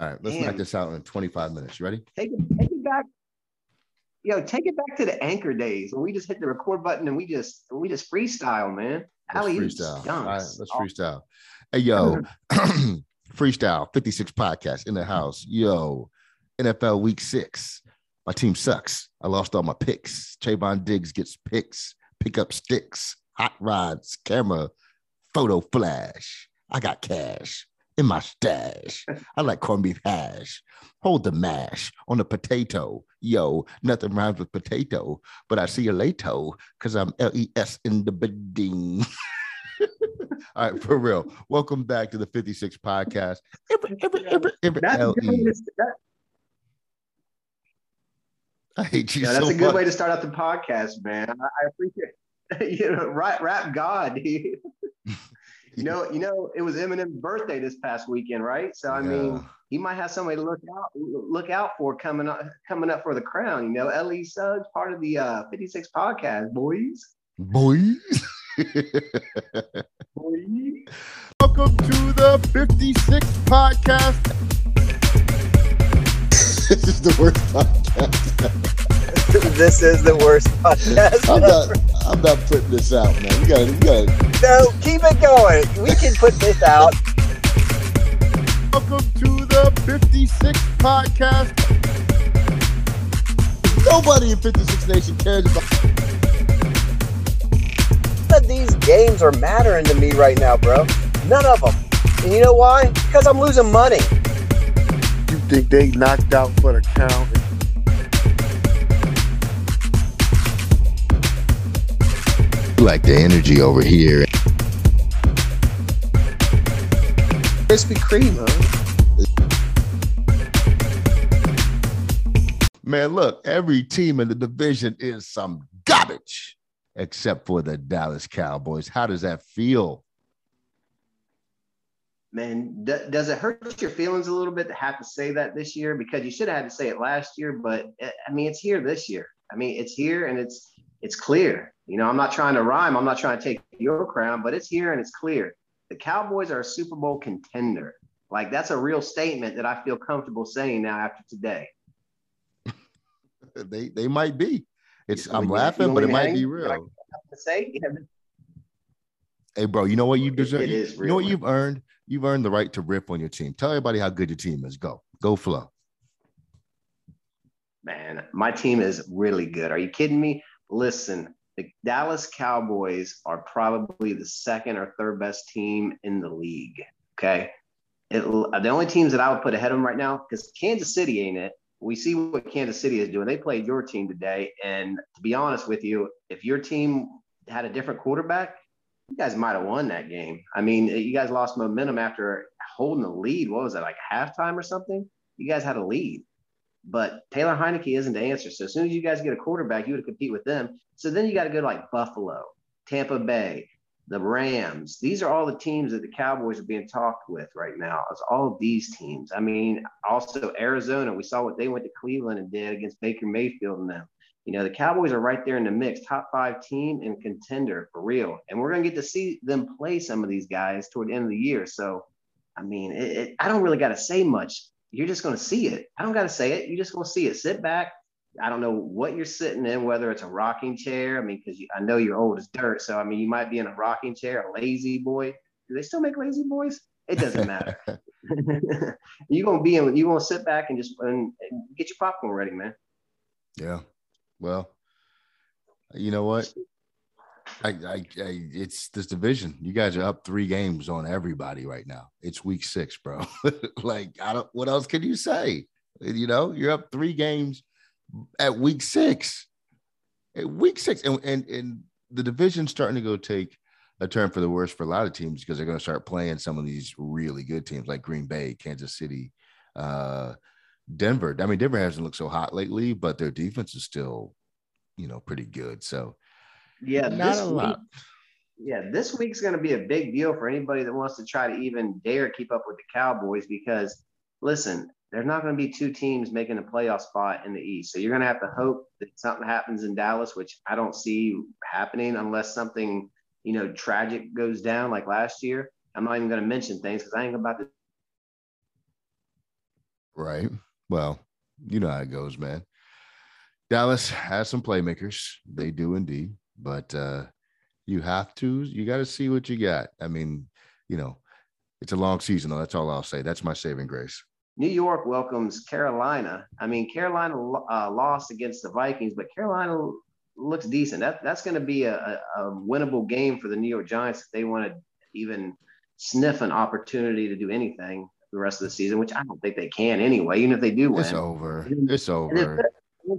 All right, let's Damn. knock this out in 25 minutes. You ready? Take it, take it back. Yo, take it back to the anchor days when we just hit the record button and we just we just freestyle, man. Let's freestyle. All right, let's freestyle. Hey, yo, mm-hmm. freestyle 56 podcast in the house. Yo, NFL week six. My team sucks. I lost all my picks. Trevon Diggs gets picks, pick up sticks, hot rods, camera, photo flash. I got cash in my stash. I like corned beef hash. Hold the mash on the potato. Yo, nothing rhymes with potato, but I see you later because I'm L E S in the bidding. All right, for real. Welcome back to the 56 podcast. Every, every, every, every L-E. I hate you. Yeah, that's so a good much. way to start out the podcast, man. I, appreciate you know, rap, rap God. You know, you know, it was Eminem's birthday this past weekend, right? So I yeah. mean, he might have somebody to look out look out for coming up coming up for the crown. You know, L.E. Suggs, part of the uh, 56 podcast, boys. Boys. boys. Welcome to the 56 podcast. this is the worst podcast. this is the worst podcast. I'm not, I'm not putting this out, man. We got we got No, keep it going. We can put this out. Welcome to the 56 podcast. Nobody in 56 Nation cares about. None of these games are mattering to me right now, bro. None of them. And you know why? Because I'm losing money. You think they knocked out for the count like the energy over here. Krispy Kreme, huh? Man, look, every team in the division is some garbage except for the Dallas Cowboys. How does that feel? Man, d- does it hurt your feelings a little bit to have to say that this year? Because you should have had to say it last year, but eh, I mean, it's here this year. I mean, it's here and it's it's clear. You know, I'm not trying to rhyme. I'm not trying to take your crown, but it's here and it's clear. The Cowboys are a Super Bowl contender. Like that's a real statement that I feel comfortable saying now after today. they they might be. It's I'm laughing, but it might be real. say, Hey, bro, you know what you deserve? It, is you know what you've earned? You've earned the right to rip on your team. Tell everybody how good your team is. Go, go, flow. Man, my team is really good. Are you kidding me? Listen, the Dallas Cowboys are probably the second or third best team in the league. Okay. It, the only teams that I would put ahead of them right now, because Kansas City ain't it. We see what Kansas City is doing. They played your team today. And to be honest with you, if your team had a different quarterback, you guys might have won that game. I mean, you guys lost momentum after holding the lead. What was it, like halftime or something? You guys had a lead. But Taylor Heinicke isn't the answer. So as soon as you guys get a quarterback, you would compete with them. So then you got to go to like Buffalo, Tampa Bay, the Rams. These are all the teams that the Cowboys are being talked with right now. It's all of these teams. I mean, also Arizona. We saw what they went to Cleveland and did against Baker Mayfield and them. You know, the Cowboys are right there in the mix, top five team and contender for real. And we're going to get to see them play some of these guys toward the end of the year. So, I mean, it, it, I don't really got to say much you're just going to see it. I don't got to say it. You're just going to see it. Sit back. I don't know what you're sitting in, whether it's a rocking chair. I mean, because I know you're old as dirt. So, I mean, you might be in a rocking chair, a lazy boy. Do they still make lazy boys? It doesn't matter. you're going to be in, you're going to sit back and just and, and get your popcorn ready, man. Yeah. Well, you know what? I, I, I, it's this division. You guys are up three games on everybody right now. It's week six, bro. like, I don't. What else can you say? You know, you're up three games at week six. At week six, and and and the division's starting to go take a turn for the worse for a lot of teams because they're going to start playing some of these really good teams like Green Bay, Kansas City, uh, Denver. I mean, Denver hasn't looked so hot lately, but their defense is still, you know, pretty good. So yeah, not this a week, lot. Yeah, this week's going to be a big deal for anybody that wants to try to even dare keep up with the Cowboys because, listen, there's not going to be two teams making a playoff spot in the East. So you're going to have to hope that something happens in Dallas, which I don't see happening unless something, you know, tragic goes down like last year. I'm not even going to mention things because I ain't about to Right. Well, you know how it goes, man. Dallas has some playmakers. They do indeed. But uh, you have to, you got to see what you got. I mean, you know, it's a long season, though. That's all I'll say. That's my saving grace. New York welcomes Carolina. I mean, Carolina uh, lost against the Vikings, but Carolina looks decent. That that's going to be a, a, a, winnable game for the New York Giants if they want to even sniff an opportunity to do anything the rest of the season, which I don't think they can anyway. Even if they do win, it's over. It's over.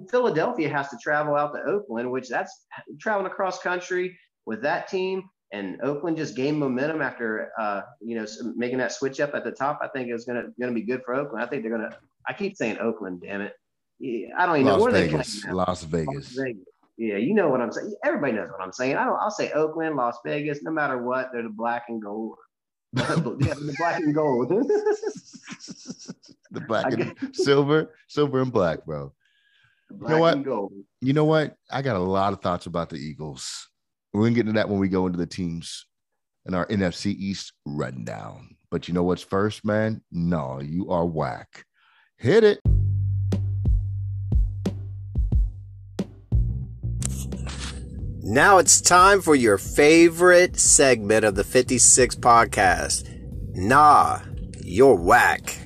Philadelphia has to travel out to Oakland, which that's traveling across country with that team. And Oakland just gained momentum after, uh, you know, making that switch up at the top. I think it's gonna gonna be good for Oakland. I think they're gonna. I keep saying Oakland, damn it. I don't even Las know where Vegas, they Las Vegas. Las Vegas. Yeah, you know what I'm saying. Everybody knows what I'm saying. I don't. I'll say Oakland, Las Vegas. No matter what, they're the black and gold. yeah, the black and gold. the black and silver, silver and black, bro. Black you know what? You know what? I got a lot of thoughts about the Eagles. We're gonna get into that when we go into the teams and our NFC East rundown. But you know what's first, man? No, you are whack. Hit it. Now it's time for your favorite segment of the 56 podcast. Nah, you're whack.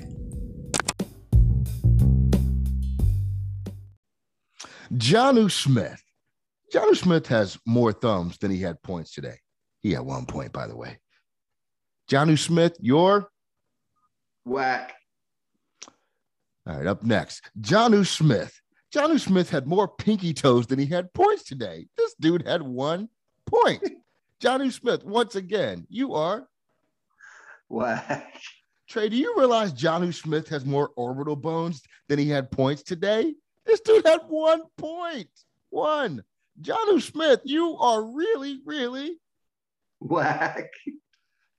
Jonnu Smith. Jonnu Smith has more thumbs than he had points today. He had one point, by the way. Jonnu Smith, you're whack. All right, up next, Jonnu Smith. Jonnu Smith had more pinky toes than he had points today. This dude had one point. Jonnu Smith, once again, you are whack. Trey, do you realize Jonnu Smith has more orbital bones than he had points today? This dude had one point. One. Jonnu Smith, you are really, really whack.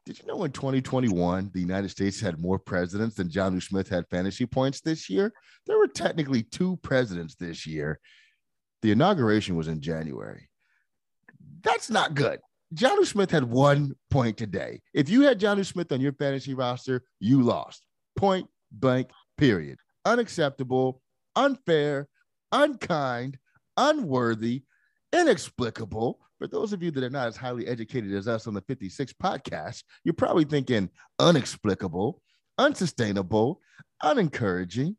Did you know in 2021, the United States had more presidents than Jonnu Smith had fantasy points this year? There were technically two presidents this year. The inauguration was in January. That's not good. Jonnu Smith had one point today. If you had Jonnu Smith on your fantasy roster, you lost. Point blank, period. Unacceptable, unfair, unkind, unworthy, inexplicable. For those of you that are not as highly educated as us on the 56 podcast, you're probably thinking unexplicable, unsustainable, unencouraging,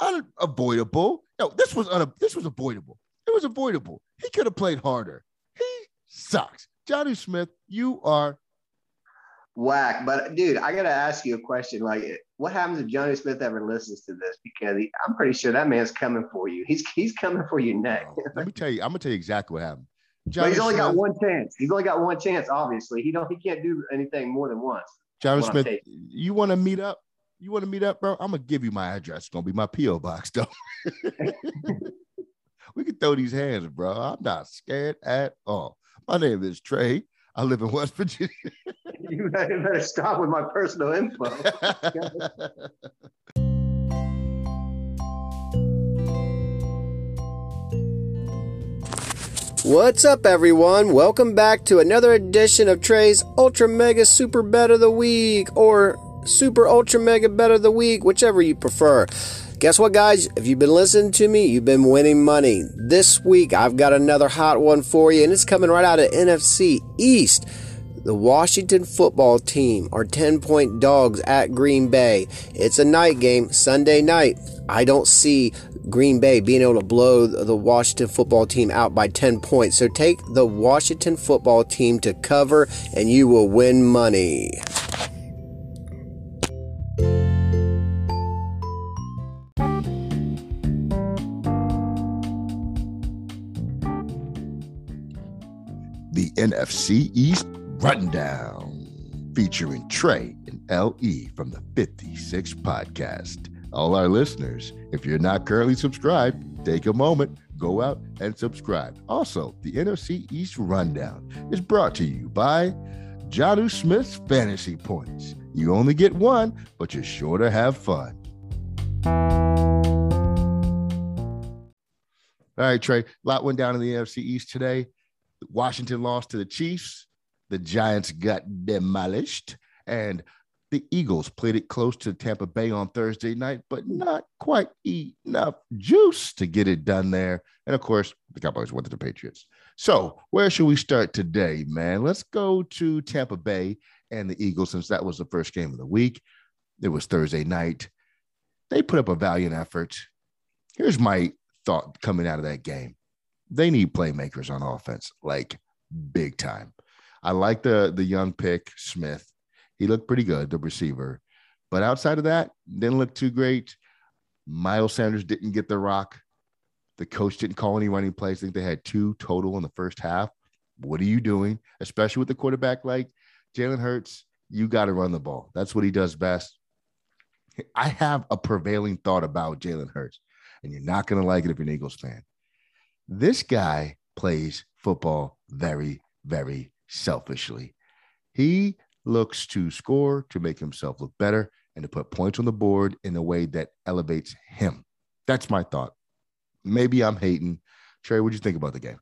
unavoidable. No, this was un- this was avoidable. It was avoidable. He could have played harder. He sucks. Jonnu Smith, you are whack. But dude, I gotta ask you a question. Like, what happens if Jonnu Smith ever listens to this? Because he, I'm pretty sure that man's coming for you. He's he's coming for you next. Let me tell you. I'm gonna tell you exactly what happened. but he's only Smith, got one chance. He's only got one chance. Obviously, he don't. He can't do anything more than once. Jonnu Smith, you want to meet up? You want to meet up, bro? I'm gonna give you my address. It's gonna be my PO box, though. we can throw these hands, bro. I'm not scared at all. My name is Trey. I live in West Virginia. you better stop with my personal info. What's up, everyone? Welcome back to another edition of Trey's Ultra Mega Super Bet of the Week or Super Ultra Mega Bet of the Week, whichever you prefer. Guess what, guys? If you've been listening to me, you've been winning money. This week, I've got another hot one for you, and it's coming right out of NFC East. The Washington football team are 10 point dogs at Green Bay. It's a night game, Sunday night. I don't see Green Bay being able to blow the Washington football team out by 10 points. So take the Washington football team to cover and you will win money. NFC East Rundown featuring Trey and LE from the 56 podcast. All our listeners, if you're not currently subscribed, take a moment, go out and subscribe. Also, the NFC East Rundown is brought to you by Jonnu Smith's Fantasy Points. You only get one, but you're sure to have fun. All right, Trey. A lot went down in the NFC East today. Washington lost to the Chiefs. The Giants got demolished. And The Eagles played it close to Tampa Bay on Thursday night, but not quite enough juice to get it done there. And of course, the Cowboys went to the Patriots. So, where should we start today, man? Let's go to Tampa Bay and the Eagles, since that was the first game of the week. It was Thursday night. They put up a valiant effort. Here's my thought coming out of that game they need playmakers on offense, like big time. I like the the young pick Smith. He looked pretty good, the receiver. But outside of that, didn't look too great. Miles Sanders didn't get the rock. The coach didn't call any running plays. I think they had two total in the first half. What are you doing? Especially with the quarterback like Jalen Hurts, you got to run the ball. That's what he does best. I have a prevailing thought about Jalen Hurts, and you're not going to like it if you're an Eagles fan. This guy plays football very, very selfishly. He looks to score to make himself look better and to put points on the board in a way that elevates him. That's my thought. Maybe I'm hating. Trey, what do you think about the game?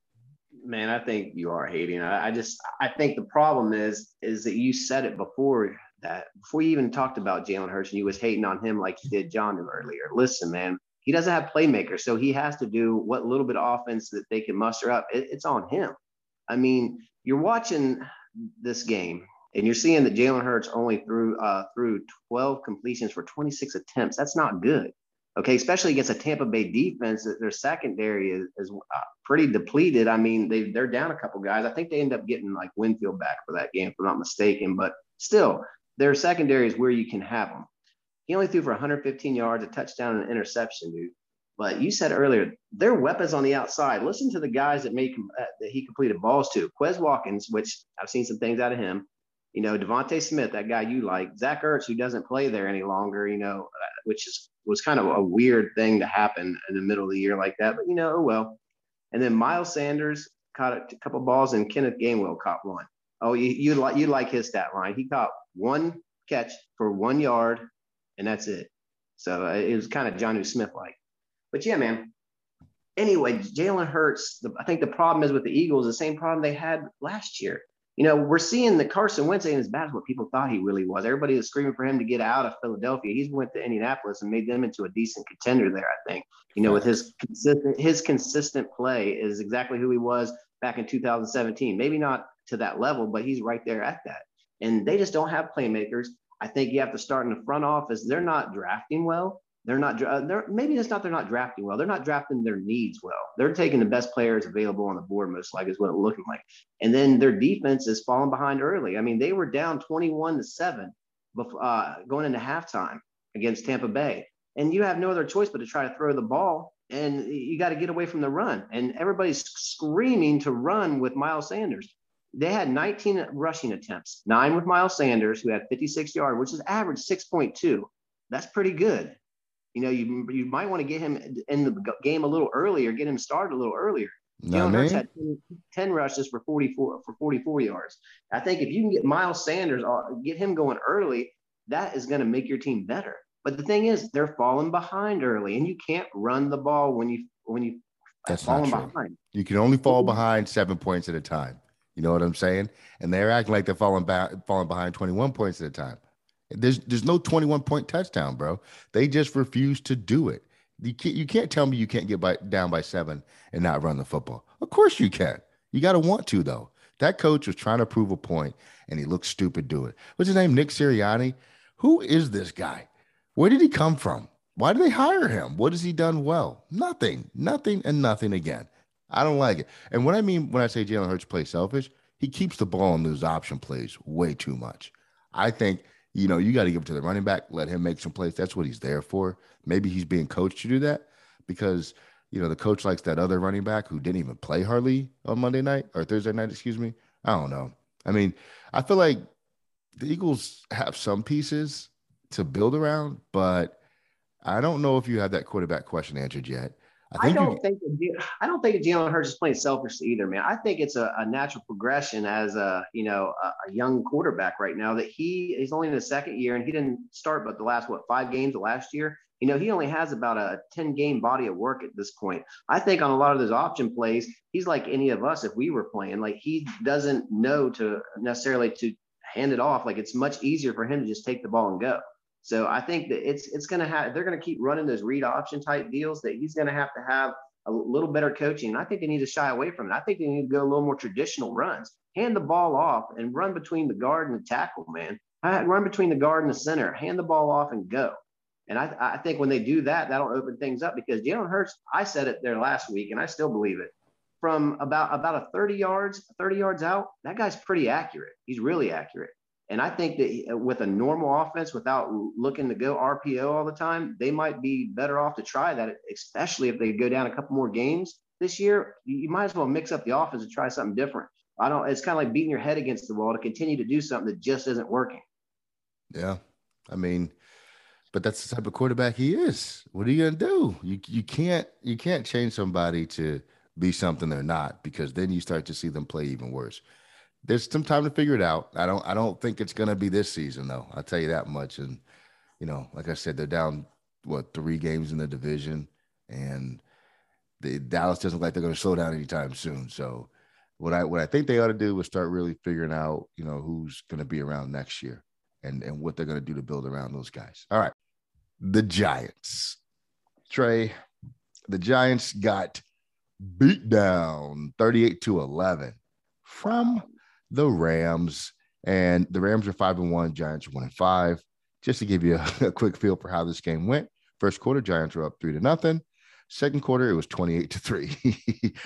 Man, I think you are hating. I, just I think the problem is is that you said it before that before you even talked about Jalen Hurts and you was hating on him like you did John earlier. Listen, man, he doesn't have playmakers, so he has to do what little bit of offense that they can muster up. It, it's on him. I mean, you're watching this game and you're seeing that Jalen Hurts only threw uh, through 12 completions for 26 attempts. That's not good. Okay, especially against a Tampa Bay defense, their secondary is, is uh, pretty depleted. I mean, they they're down a couple guys. I think they end up getting like Winfield back for that game, if I'm not mistaken. But still, their secondary is where you can have them. He only threw for 115 yards, a touchdown, and an interception, dude. But you said earlier, they're weapons on the outside. Listen to the guys that make uh, that he completed balls to. Quez Watkins, which I've seen some things out of him. You know, DeVonta Smith, that guy you like. Zach Ertz, who doesn't play there any longer. You know, uh, which is was kind of a weird thing to happen in the middle of the year like that. But you know, oh well. And then Miles Sanders caught a couple balls, and Kenneth Gainwell caught one. Oh, you you like you like his stat line. He caught one catch for one yard, and that's it. So uh, it was kind of Jonnu Smith like. But yeah, man. Anyway, Jalen Hurts. The, I think the problem is with the Eagles, the same problem they had last year. You know, we're seeing the Carson Wentz ain't as bad as what people thought he really was. Everybody was screaming for him to get out of Philadelphia. He's went to Indianapolis and made them into a decent contender there. I think. You know, with his consistent his consistent play is exactly who he was back in 2017. Maybe not to that level, but he's right there at that. And they just don't have playmakers. I think you have to start in the front office. They're not drafting well. They're not. They're maybe it's not. They're not drafting well. They're not drafting their needs well. They're taking the best players available on the board, most likely is what it's looking like. And then their defense is falling behind early. I mean, they were down 21 to seven, before, uh, going into halftime against Tampa Bay, and you have no other choice but to try to throw the ball. And you got to get away from the run. And everybody's screaming to run with Miles Sanders. They had 19 rushing attempts, nine with Miles Sanders, who had 56 yards, which is average 6.2. That's pretty good. You know, you you might want to get him in the game a little earlier, get him started a little earlier. Jalen Hurts had 10, 10, rushes for 44 for 44 yards. I think if you can get Miles Sanders, uh, get him going early, that is going to make your team better. But the thing is, they're falling behind early, and you can't run the ball when you when you that's falling behind. You can only fall behind seven points at a time. You know what I'm saying? And they're acting like they're falling back, falling behind 21 points at a time. There's there's no 21 point touchdown, bro. They just refuse to do it. You can't, you can't tell me you can't get by, down by seven and not run the football. Of course you can. You got to want to though. That coach was trying to prove a point, and he looked stupid do it. What's his name? Nick Sirianni. Who is this guy? Where did he come from? Why did they hire him? What has he done well? Nothing, nothing, and nothing again. I don't like it. And what I mean when I say Jalen Hurts plays selfish, he keeps the ball in those option plays way too much. I think you know, you got to give it to the running back, let him make some plays. That's what he's there for. Maybe he's being coached to do that because, you know, the coach likes that other running back who didn't even play hardly on Monday night or Thursday night, excuse me. I don't know. I mean, I feel like the Eagles have some pieces to build around, but I don't know if you have that quarterback question answered yet. I, I don't think I don't think Jalen Hurts is playing selfishly either, man. I think it's a, a natural progression as a you know a, a, young quarterback right now that he is only in his second year and he didn't start but the last what five games of last year. You know he only has about a ten game body of work at this point. I think on a lot of those option plays, he's like any of us if we were playing. Like he doesn't know to necessarily to hand it off. Like it's much easier for him to just take the ball and go. So I think that it's it's going to have they're going to keep running those read option type deals that he's going to have to have a little better coaching. And I think they need to shy away from it. I think they need to go a little more traditional runs. Hand the ball off and run between the guard and the tackle, man. Run between the guard and the center. Hand the ball off and go. And I, I think when they do that, that'll open things up because Jalen Hurts, I said it there last week and I still believe it. From about about a 30 yards, 30 yards out, that guy's pretty accurate. He's really accurate. And I think that eh, with a normal offense, without looking to go RPO all the time, they might be better off to try that, especially if they go down a couple more games this year. You might as well mix up the offense and try something different. I don't, it's kind of like beating your head against the wall to continue to do something that just isn't working. Yeah. I mean, but that's the type of quarterback he is. What are you gonna do? You you can't you can't change somebody to be something they're not because then you start to see them play even worse there's some time to figure it out. I don't I don't think it's gonna be this season though. I'll tell you that much. And you know, like I said, they're down what three games in the division, and the Dallas doesn't look like they're gonna slow down anytime soon. So what I what I think they ought to do is start really figuring out, you know, who's gonna be around next year and and what they're gonna do to build around those guys. All right. The Giants. Trey, the Giants got beat down 38 to 11 from the Rams. And the Rams are five and one, Giants are one and five. Just to give you a, a quick feel for how this game went. First quarter, Giants were up three to nothing. Second quarter, it was 28 to three.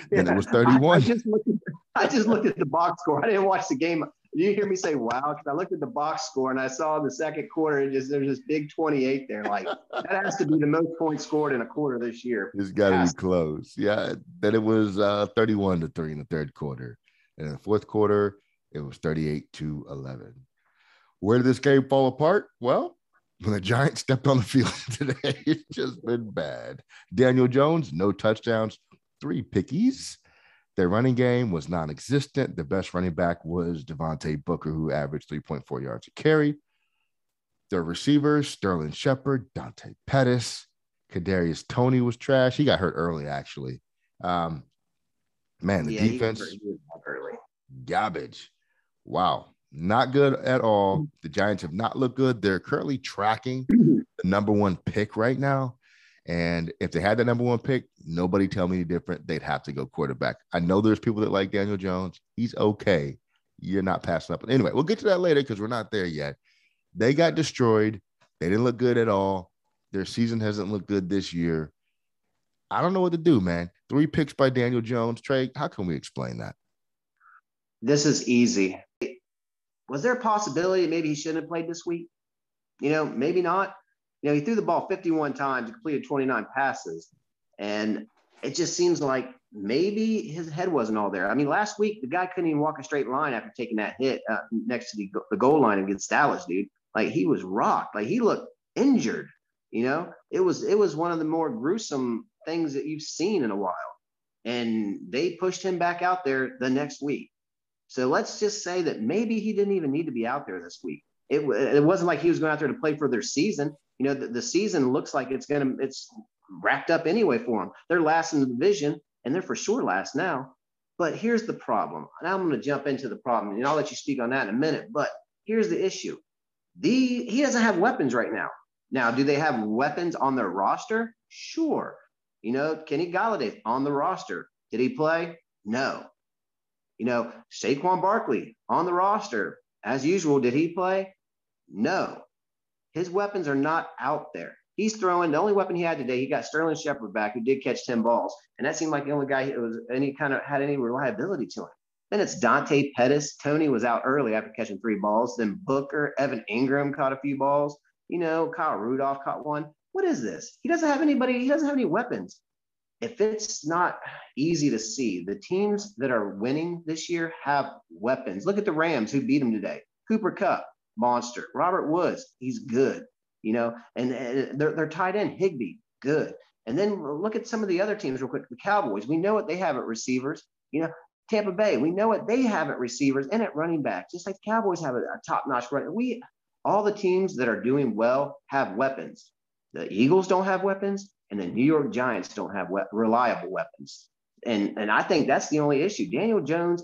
then yeah, it was 31. I, I, just looked at, I just looked at the box score. I didn't watch the game. You hear me say wow? Because I looked at the box score and I saw the second quarter, and just there's this big 28 there. Like that has to be the most points scored in a quarter this year. It's got to be close. Yeah. Then it was uh, 31 to three in the third quarter. And in the fourth quarter, it was 38 to 11. Where did this game fall apart? Well, when the Giants stepped on the field today, it's just been bad. Daniel Jones, no touchdowns, three pickies. Their running game was non existent. The best running back was Devontae Booker, who averaged 3.4 yards a carry. Their receivers, Sterling Shepard, Dante Pettis, Kadarius Toney was trash. He got hurt early, actually. Um, man, the yeah, defense, garbage. Wow, not good at all. The Giants have not looked good. They're currently tracking the number one pick right now. And if they had the number one pick, nobody tell me any different. They'd have to go quarterback. I know there's people that like Daniel Jones. He's okay. You're not passing up. Anyway, we'll get to that later because we're not there yet. They got destroyed. They didn't look good at all. Their season hasn't looked good this year. I don't know what to do, man. Three picks by Daniel Jones. Trey, how can we explain that? This is easy was there a possibility maybe he shouldn't have played this week? You know, maybe not. You know, he threw the ball 51 times, completed 29 passes, and it just seems like maybe his head wasn't all there. I mean, last week the guy couldn't even walk a straight line after taking that hit uh, next to the, the goal line against Dallas, dude. Like he was rocked. Like he looked injured. You know, it was it was one of the more gruesome things that you've seen in a while. And they pushed him back out there the next week. So let's just say that maybe he didn't even need to be out there this week. It, it wasn't like he was going out there to play for their season. You know, the, the season looks like it's going to, it's wrapped up anyway for them. They're last in the division and they're for sure last now. But here's the problem. Now I'm going to jump into the problem and I'll let you speak on that in a minute. But here's the issue. The, he doesn't have weapons right now. Now, do they have weapons on their roster? Sure. You know, Kenny Golladay on the roster. Did he play? No. You know, Saquon Barkley on the roster, as usual. Did he play? No. His weapons are not out there. He's throwing the only weapon he had today. He got Sterling Shepard back, who did catch 10 balls. And that seemed like the only guy who was any kind of had any reliability to him. Then it's Dante Pettis. Toney was out early after catching three balls. Then Booker, Evan Engram caught a few balls. You know, Kyle Rudolph caught one. What is this? He doesn't have anybody, he doesn't have any weapons if it's not easy to see, the teams that are winning this year have weapons. Look at the Rams who beat them today. Cooper Kupp, monster. Robert Woods, he's good. You know, and, and they're, they're tied in. Higbee, good. And then look at some of the other teams real quick. The Cowboys, we know what they have at receivers. You know, Tampa Bay, we know what they have at receivers and at running back, just like the Cowboys have a, a top-notch run. We all the teams that are doing well have weapons. The Eagles don't have weapons and the New York Giants don't have we- reliable weapons. And and I think that's the only issue. Daniel Jones,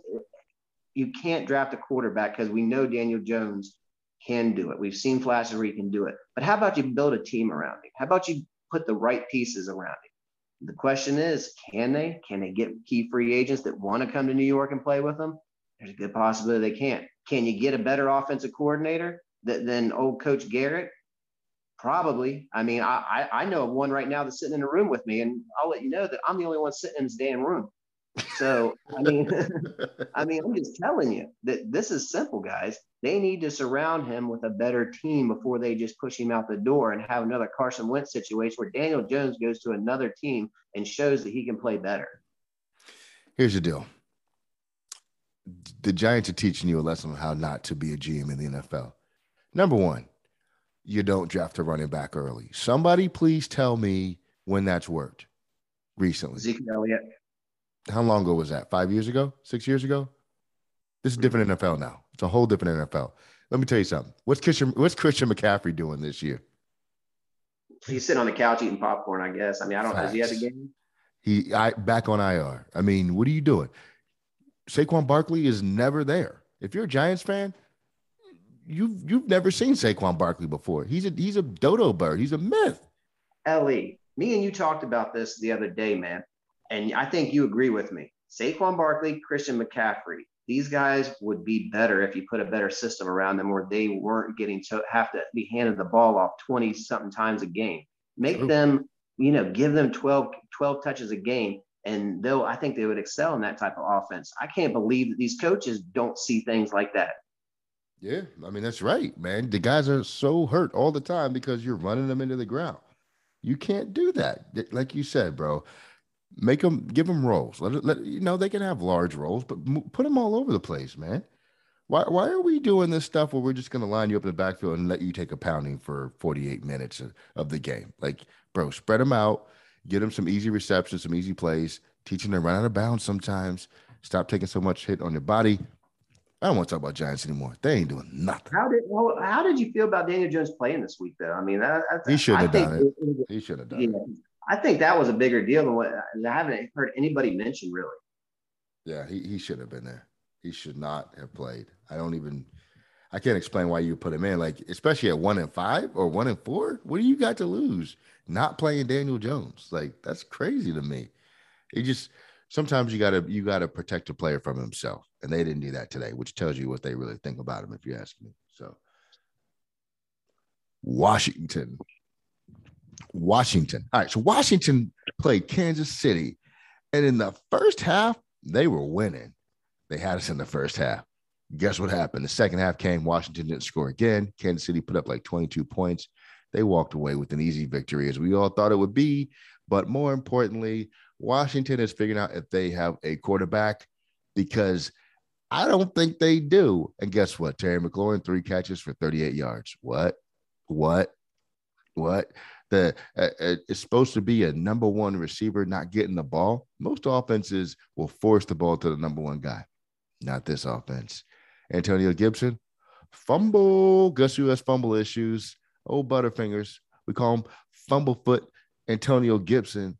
you can't draft a quarterback because we know Daniel Jones can do it. We've seen flashes where he can do it. But how about you build a team around him? How about you put the right pieces around him? The question is, can they? Can they get key free agents that want to come to New York and play with them? There's a good possibility they can't. Can you get a better offensive coordinator than old Coach Garrett? Probably. I mean, I, I know of one right now that's sitting in a room with me, and I'll let you know that I'm the only one sitting in this damn room. So I mean, I mean, I'm just telling you that this is simple, guys. They need to surround him with a better team before they just push him out the door and have another Carson Wentz situation where Daniel Jones goes to another team and shows that he can play better. Here's the deal. The Giants are teaching you a lesson on how not to be a GM in the NFL. Number one, you don't draft a running back early. Somebody please tell me when that's worked recently. Zeke Elliott. How long ago was that? Five years ago? Six years ago? This is different mm-hmm. NFL now. It's a whole different NFL. Let me tell you something. What's Christian, what's Christian McCaffrey doing this year? He's sitting on the couch eating popcorn, I guess. I mean, I don't know. Has he had a game? He I back on IR. I mean, what are you doing? Saquon Barkley is never there. If you're a Giants fan, you've you've never seen Saquon Barkley before. He's a he's a dodo bird. He's a myth. Ellie, me and you talked about this the other day, man and I think you agree with me. Saquon Barkley, Christian McCaffrey, these guys would be better if you put a better system around them where they weren't getting to have to be handed the ball off 20 something times a game. Make True. them, you know, give them 12, 12 touches a game. And they'll, I think they would excel in that type of offense. I can't believe that these coaches don't see things like that. Yeah, I mean that's right, man. The guys are so hurt all the time because you're running them into the ground. You can't do that. Like you said, bro make them give them roles. Let, let you know they can have large roles, but put them all over the place, man. Why why are we doing this stuff where we're just to line you up in the backfield and let you take a pounding for 48 minutes of, of the game? Like, bro, spread them out, get them some easy receptions, some easy plays, teaching them to run out of bounds sometimes. Stop taking so much hit on your body. I don't want to talk about Giants anymore. They ain't doing nothing. How did well, how did you feel about Daniel Jones playing this week though? I mean, I, I, he should have done it. it. He should have done yeah, it. I think that was a bigger deal than what I haven't heard anybody mention really. Yeah, he, he should have been there. He should not have played. I don't even I can't explain why you put him in. Like, especially at one and five or one and four. What do you got to lose? Not playing Daniel Jones. Like, that's crazy to me. It just sometimes you gotta you gotta protect a player from himself. And they didn't do that today, which tells you what they really think about him, if you ask me. So Washington Washington. All right, so Washington played Kansas City, and in the first half, they were winning. They had us in the first half. Guess what happened? The second half came. Washington didn't score again. Kansas City put up like 22 points. They walked away with an easy victory, as we all thought it would be. But more importantly, Washington is figuring out if they have a quarterback because I don't think they do. And guess what? Terry McLaurin, three catches for 38 yards. What? What? What? the uh, uh, it's supposed to be a number one receiver not getting the ball. Most offenses will force the ball to the number one guy. Not this offense. Antonio Gibson, fumble. Guess who has fumble issues? Oh, Butterfingers. We call him Fumblefoot Antonio Gibson,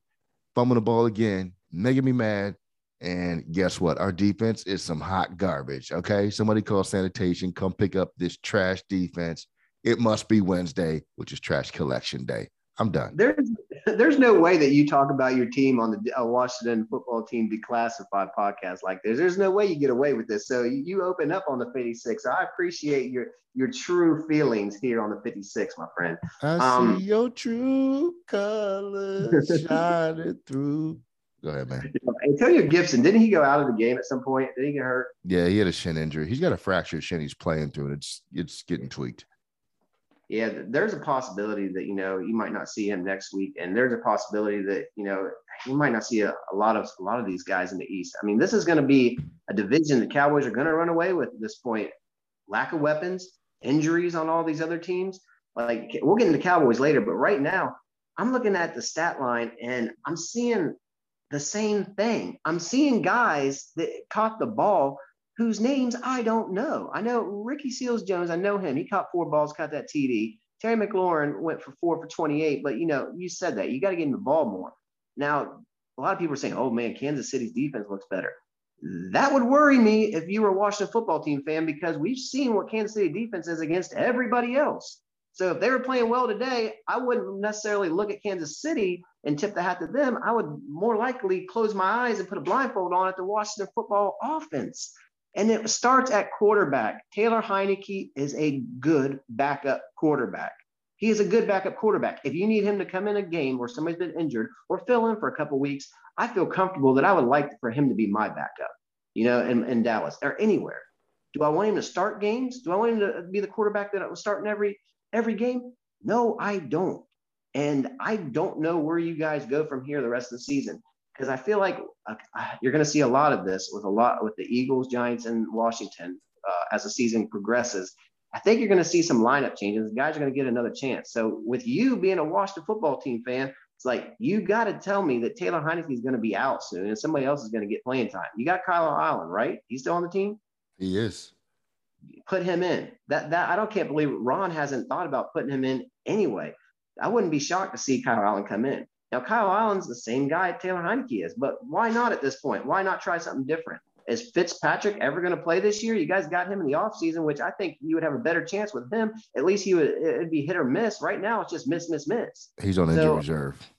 fumbling the ball again, making me mad. And guess what? Our defense is some hot garbage. Okay. Somebody call sanitation, come pick up this trash defense. It must be Wednesday, which is trash collection day. I'm done. There's there's no way that you talk about your team on the uh, Washington football team declassified podcast like this. There's no way you get away with this. So you, you open up on the 56. I appreciate your your true feelings here on the 56, my friend. I um, see your true colors shining through. Go ahead, man. Antonio Gibson, didn't he go out of the game at some point? Did he get hurt? Yeah, he had a shin injury. He's got a fractured shin. He's playing through it. It's it's getting tweaked yeah, there's a possibility that you know you might not see him next week, and there's a possibility that you know you might not see a, a lot of a lot of these guys in the East. I mean, this is going to be a division the Cowboys are going to run away with at this point. Lack of weapons, injuries on all these other teams. Like we'll get into Cowboys later, but right now I'm looking at the stat line and I'm seeing the same thing. I'm seeing guys that caught the ball whose names I don't know. I know Ricky Seals Jones, I know him. He caught four balls, caught that TD. Terry McLaurin went for four for 28, but you know, you said that you got to get him the ball more. Now, a lot of people are saying, oh man, Kansas City's defense looks better. That would worry me if you were a Washington football team fan because we've seen what Kansas City defense is against everybody else. So if they were playing well today, I wouldn't necessarily look at Kansas City and tip the hat to them. I would more likely close my eyes and put a blindfold on at the Washington football offense. And it starts at quarterback. Taylor Heinicke is a good backup quarterback. He is a good backup quarterback. If you need him to come in a game where somebody's been injured or fill in for a couple weeks, I feel comfortable that I would like for him to be my backup, you know, in, in Dallas or anywhere. Do I want him to start games? Do I want him to be the quarterback that was starting every every game? No, I don't. And I don't know where you guys go from here the rest of the season because I feel like uh, you're going to see a lot of this with a lot with the Eagles, Giants, and Washington uh, as the season progresses. I think you're going to see some lineup changes. Guys are going to get another chance. So with you being a Washington football team fan, it's like you got to tell me that Taylor Heinicke is going to be out soon and somebody else is going to get playing time. You got Kyle Allen, right? He's still on the team. He is. Put him in. That that I don't can't believe Ron hasn't thought about putting him in anyway. I wouldn't be shocked to see Kyle Allen come in. Now Kyle Allen's the same guy Taylor Heinicke is, but why not at this point? Why not try something different? Is Fitzpatrick ever going to play this year? You guys got him in the offseason, which I think you would have a better chance with him. At least he would it'd be hit or miss. Right now, it's just miss, miss, miss. He's on injury reserve.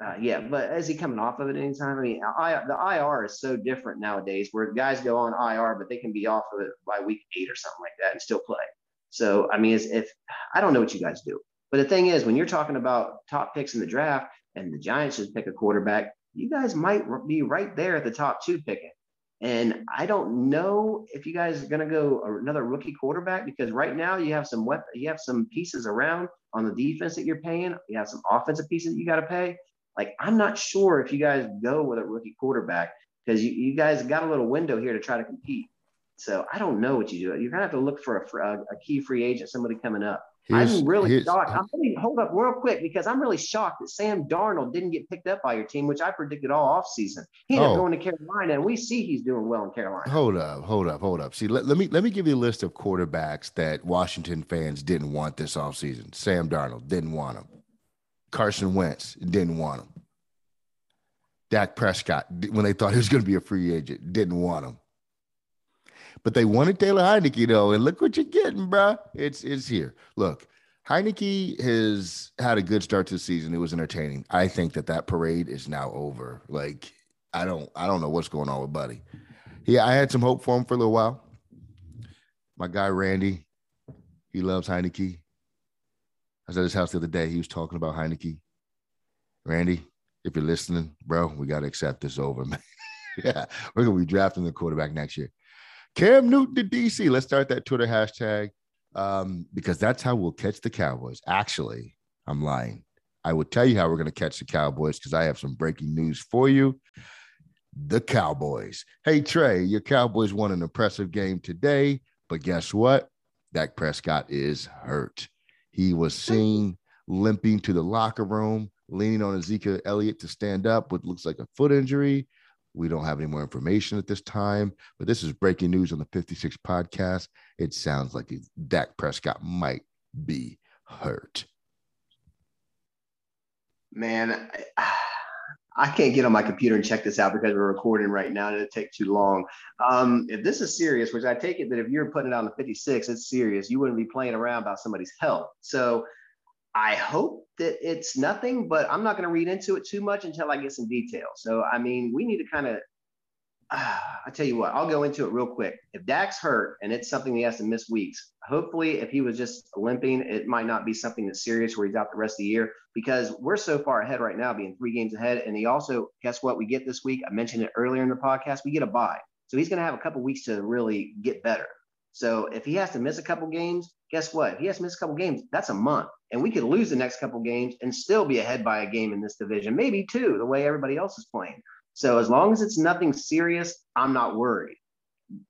Uh, yeah, but is he coming off of it anytime? I mean, I, the IR is so different nowadays, where guys go on IR, but they can be off of it by week eight or something like that and still play. So, I mean, if I don't know what you guys do, but the thing is, when you're talking about top picks in the draft, and the Giants should pick a quarterback, you guys might be right there at the top two picking. And I don't know if you guys are going to go another rookie quarterback because right now you have some weapon, you have some pieces around on the defense that you're paying. You have some offensive pieces that you got to pay. Like I'm not sure if you guys go with a rookie quarterback because you, you guys got a little window here to try to compete. So I don't know what you do. You're gonna have to look for a, a key free agent, somebody coming up. Here's, uh, I'm really shocked. I'm really, hold up real quick because I'm really shocked that Sam Darnold didn't get picked up by your team, which I predicted all offseason. He ended oh. up going to Carolina, and we see he's doing well in Carolina. Hold up, hold up, hold up. See, let, let me let me give you a list of quarterbacks that Washington fans didn't want this offseason. Sam Darnold didn't want him. Carson Wentz didn't want him. Dak Prescott, when they thought he was going to be a free agent, didn't want him. But they wanted Taylor Heinicke though, and look what you're getting, bro. It's it's here. Look, Heinicke has had a good start to the season. It was entertaining. I think that that parade is now over. Like I don't I don't know what's going on with Buddy. Yeah, I had some hope for him for a little while. My guy Randy, he loves Heinicke. I was at his house the other day. He was talking about Heinicke. Randy, if you're listening, bro, we got to accept this over, man. yeah, we're gonna be drafting the quarterback next year. Cam Newton to DC. Let's start that Twitter hashtag um, because that's how we'll catch the Cowboys. Actually, I'm lying. I will tell you how we're going to catch the Cowboys because I have some breaking news for you. The Cowboys. Hey, Trey, your Cowboys won an impressive game today, but guess what? Dak Prescott is hurt. He was seen limping to the locker room, leaning on Ezekiel Elliott to stand up, what looks like a foot injury. We don't have any more information at this time, but this is breaking news on the 56 podcast. It sounds like Dak Prescott might be hurt. Man, I, I can't get on my computer and check this out because we're recording right now and it'll take too long. Um, if this is serious, which I take it that if you're putting it on the 56, it's serious. You wouldn't be playing around about somebody's health. So I hope that it's nothing, but I'm not going to read into it too much until I get some details. So, I mean, we need to kind of, uh, I tell you what, I'll go into it real quick. If Dak's hurt and it's something he has to miss weeks, hopefully, if he was just limping, it might not be something that's serious where he's out the rest of the year because we're so far ahead right now, being three games ahead. And he also, guess what, we get this week? I mentioned it earlier in the podcast, we get a bye. So he's going to have a couple weeks to really get better. So if he has to miss a couple games, guess what? If he has to miss a couple games, that's a month. And we could lose the next couple games and still be ahead by a game in this division, maybe two, the way everybody else is playing. So as long as it's nothing serious, I'm not worried.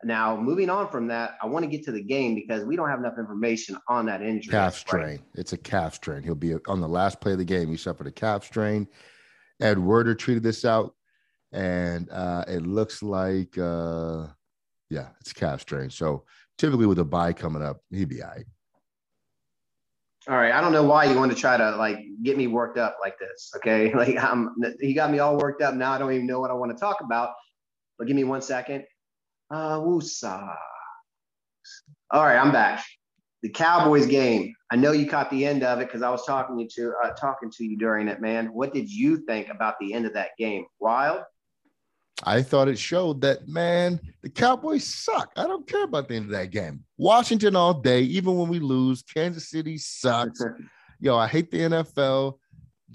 Now, moving on from that, I want to get to the game because we don't have enough information on that injury. Calf strain. Right? It's a calf strain. He'll be on the last play of the game. He suffered a calf strain. Ed Werder treated this out, and uh, it looks like, uh, yeah, it's calf strain. So typically with a bye coming up, he'd be all right. All right. I don't know why you want to try to like get me worked up like this. Okay. Like I'm he got me all worked up. Now I don't even know what I want to talk about. but give me one second. Uh, woosah. All right, I'm back. The Cowboys game. I know you caught the end of it because I was talking to you to uh, talking to you during it, man. What did you think about the end of that game? Wild. I thought it showed that man, the Cowboys suck. I don't care about the end of that game. Washington all day, even when we lose. Kansas City sucks. Yo, I hate the NFL.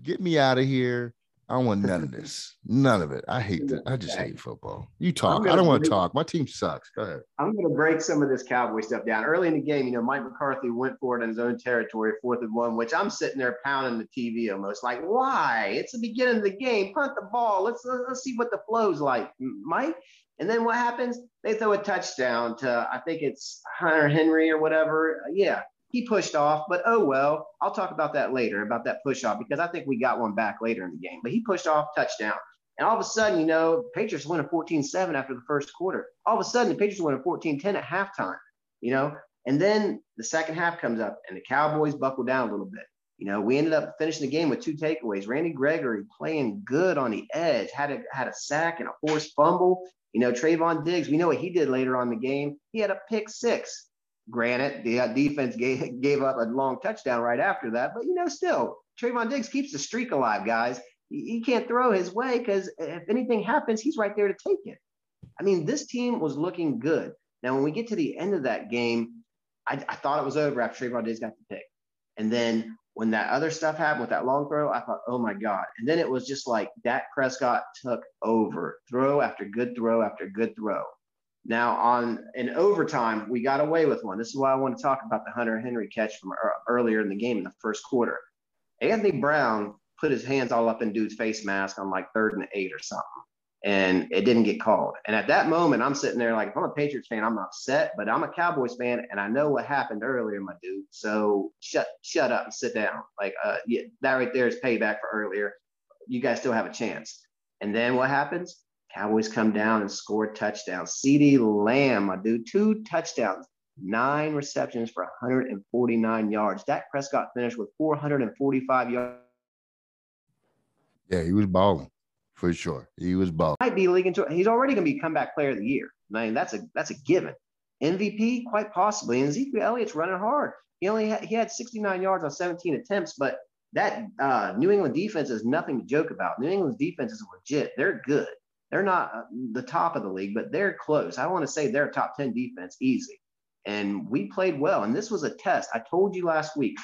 Get me out of here. I don't want none of this. None of it. I hate that. I just hate football. You talk. I don't want to talk. My team sucks. Go ahead. I'm going to break some of this Cowboy stuff down. Early in the game, you know, Mike McCarthy went for it in his own territory, fourth and one, which I'm sitting there pounding the TV almost like, why? It's the beginning of the game. Punt the ball. Let's let's see what the flow's like, Mike. And then what happens? They throw a touchdown to I think it's Hunter Henry or whatever. Uh, yeah, he pushed off, but oh well. I'll talk about that later about that push off because I think we got one back later in the game. But he pushed off touchdown. And all of a sudden, you know, Patriots win a 14-7 after the first quarter. All of a sudden, the Patriots win a 14-10 at halftime, you know. And then the second half comes up and the Cowboys buckle down a little bit. You know, we ended up finishing the game with two takeaways. Randy Gregory playing good on the edge, had a had a sack and a forced fumble. You know, Trevon Diggs, we know what he did later on the game. He had a pick six. Granted, the uh, defense gave, gave up a long touchdown right after that, but you know, still, Trevon Diggs keeps the streak alive, guys. He, can't throw his way because if anything happens, he's right there to take it. I mean, this team was looking good. Now, when we get to the end of that game, I, I thought it was over after Trevon Diggs got the pick. And then when that other stuff happened with that long throw, I thought, oh my God. And then it was just like Dak Prescott took over throw after good throw after good throw. Now, on in overtime, we got away with one. This is why I want to talk about the Hunter Henry catch from earlier in the game in the first quarter. Anthony Brown put his hands all up in dude's face mask on like third and eight or something, and it didn't get called. And at that moment, I'm sitting there like, if I'm a Patriots fan, I'm upset, but I'm a Cowboys fan, and I know what happened earlier, my dude. So shut shut up and sit down. Like, uh, yeah, that right there is payback for earlier. You guys still have a chance. And then what happens? Cowboys come down and score touchdowns. CeeDee Lamb, my dude, two touchdowns, nine receptions for 149 yards. Dak Prescott finished with 445 yards. Yeah, he was balling for sure. He was balling. Might be league into He's already going to be comeback player of the year. I mean, that's a that's a given. MVP, quite possibly. And Ezekiel Elliott's running hard. He only had, he had 69 yards on 17 attempts, but that uh, New England defense is nothing to joke about. New England's defense is legit. They're good. They're not uh, the top of the league, but they're close. I want to say they're top 10 defense easy. And we played well. And this was a test. I told you last week,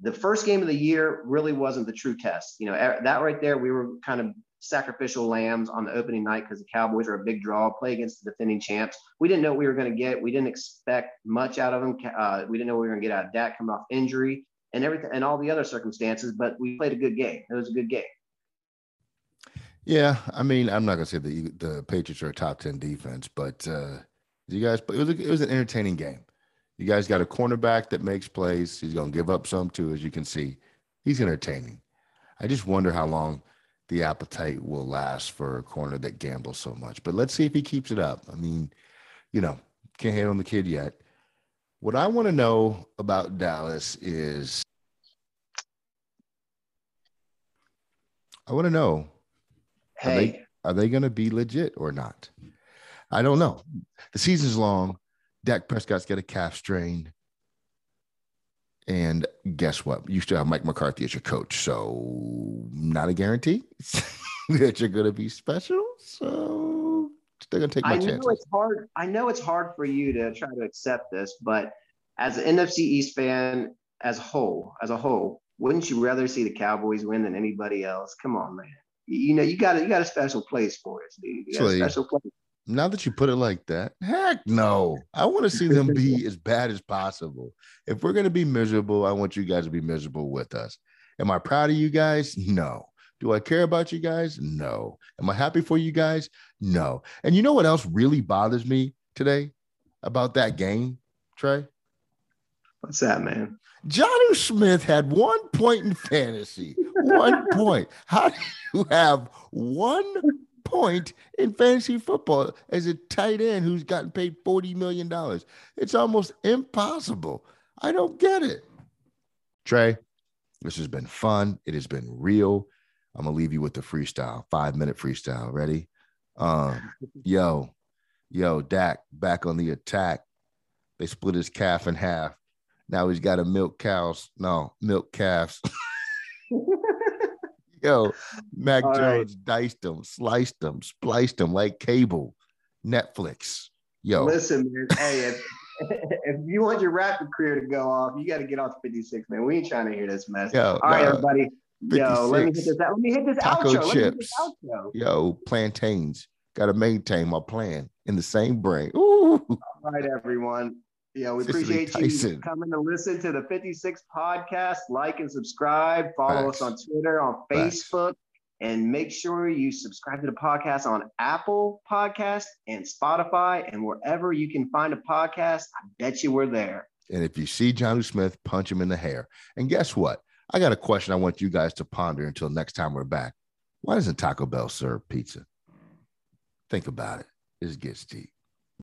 the first game of the year really wasn't the true test. You know, that right there, we were kind of sacrificial lambs on the opening night because the Cowboys are a big draw, play against the defending champs. We didn't know what we were going to get. We didn't expect much out of them. Uh, we didn't know what we were going to get out of Dak coming off injury and everything and all the other circumstances, but we played a good game. It was a good game. Yeah, I mean, I'm not gonna say the the Patriots are a top ten defense, but uh, you guys, it was a, it was an entertaining game. You guys got a cornerback that makes plays. He's gonna give up some too, as you can see. He's entertaining. I just wonder how long the appetite will last for a corner that gambles so much. But let's see if he keeps it up. I mean, you know, can't hate on the kid yet. What I want to know about Dallas is I want to know Hey, are they, are they going to be legit or not? I don't know. The season's long. Dak Prescott's got a calf strain. And guess what? You still have Mike McCarthy as your coach. So, not a guarantee that you're going to be special. So, they're going to take my I know chances. it's hard. I know it's hard for you to try to accept this, but as an NFC East fan, as a whole, as a whole, wouldn't you rather see the Cowboys win than anybody else? Come on, man you know, you got a, you got a special place for us, dude. You got a special place. Now that you put it like that, heck no. I want to see them be as bad as possible. If we're going to be miserable, I want you guys to be miserable with us. Am I proud of you guys? No. Do I care about you guys? No. Am I happy for you guys? No. And you know what else really bothers me today about that game, Trey? What's that, man? Jonnu Smith had one point in fantasy. One point. How do you have one point in fantasy football as a tight end who's gotten paid $40 million? It's almost impossible. I don't get it. Trey, this has been fun. It has been real. I'm to leave you with the freestyle, five minute freestyle. Ready? Um, yo, yo, Dak back on the attack. They split his calf in half. Now he's got a milk cows. No, milk calves. yo, Mac All Jones right. diced them, sliced them, spliced them like cable. Netflix. Yo. Listen, man. Hey, if, if you want your rapper career to go off, you got to get off 56, man. We ain't trying to hear this mess. Yo, All right, everybody. Yo, let me hit this. Out. Let me hit this Taco outro. Chips. This outro. Yo, plantains. Got to maintain my plan in the same brain. Ooh. All right, everyone. Yeah, we appreciate you coming to listen to the 56 podcast. Like and subscribe. Follow Facts. us on Twitter, on Facebook, Facts. and make sure you subscribe to the podcast on Apple Podcast and Spotify and wherever you can find a podcast. I bet you we're there. And if you see Jonnu Smith, punch him in the hair. And guess what? I got a question I want you guys to ponder until next time we're back. Why doesn't Taco Bell serve pizza? Think about it. It gets deep.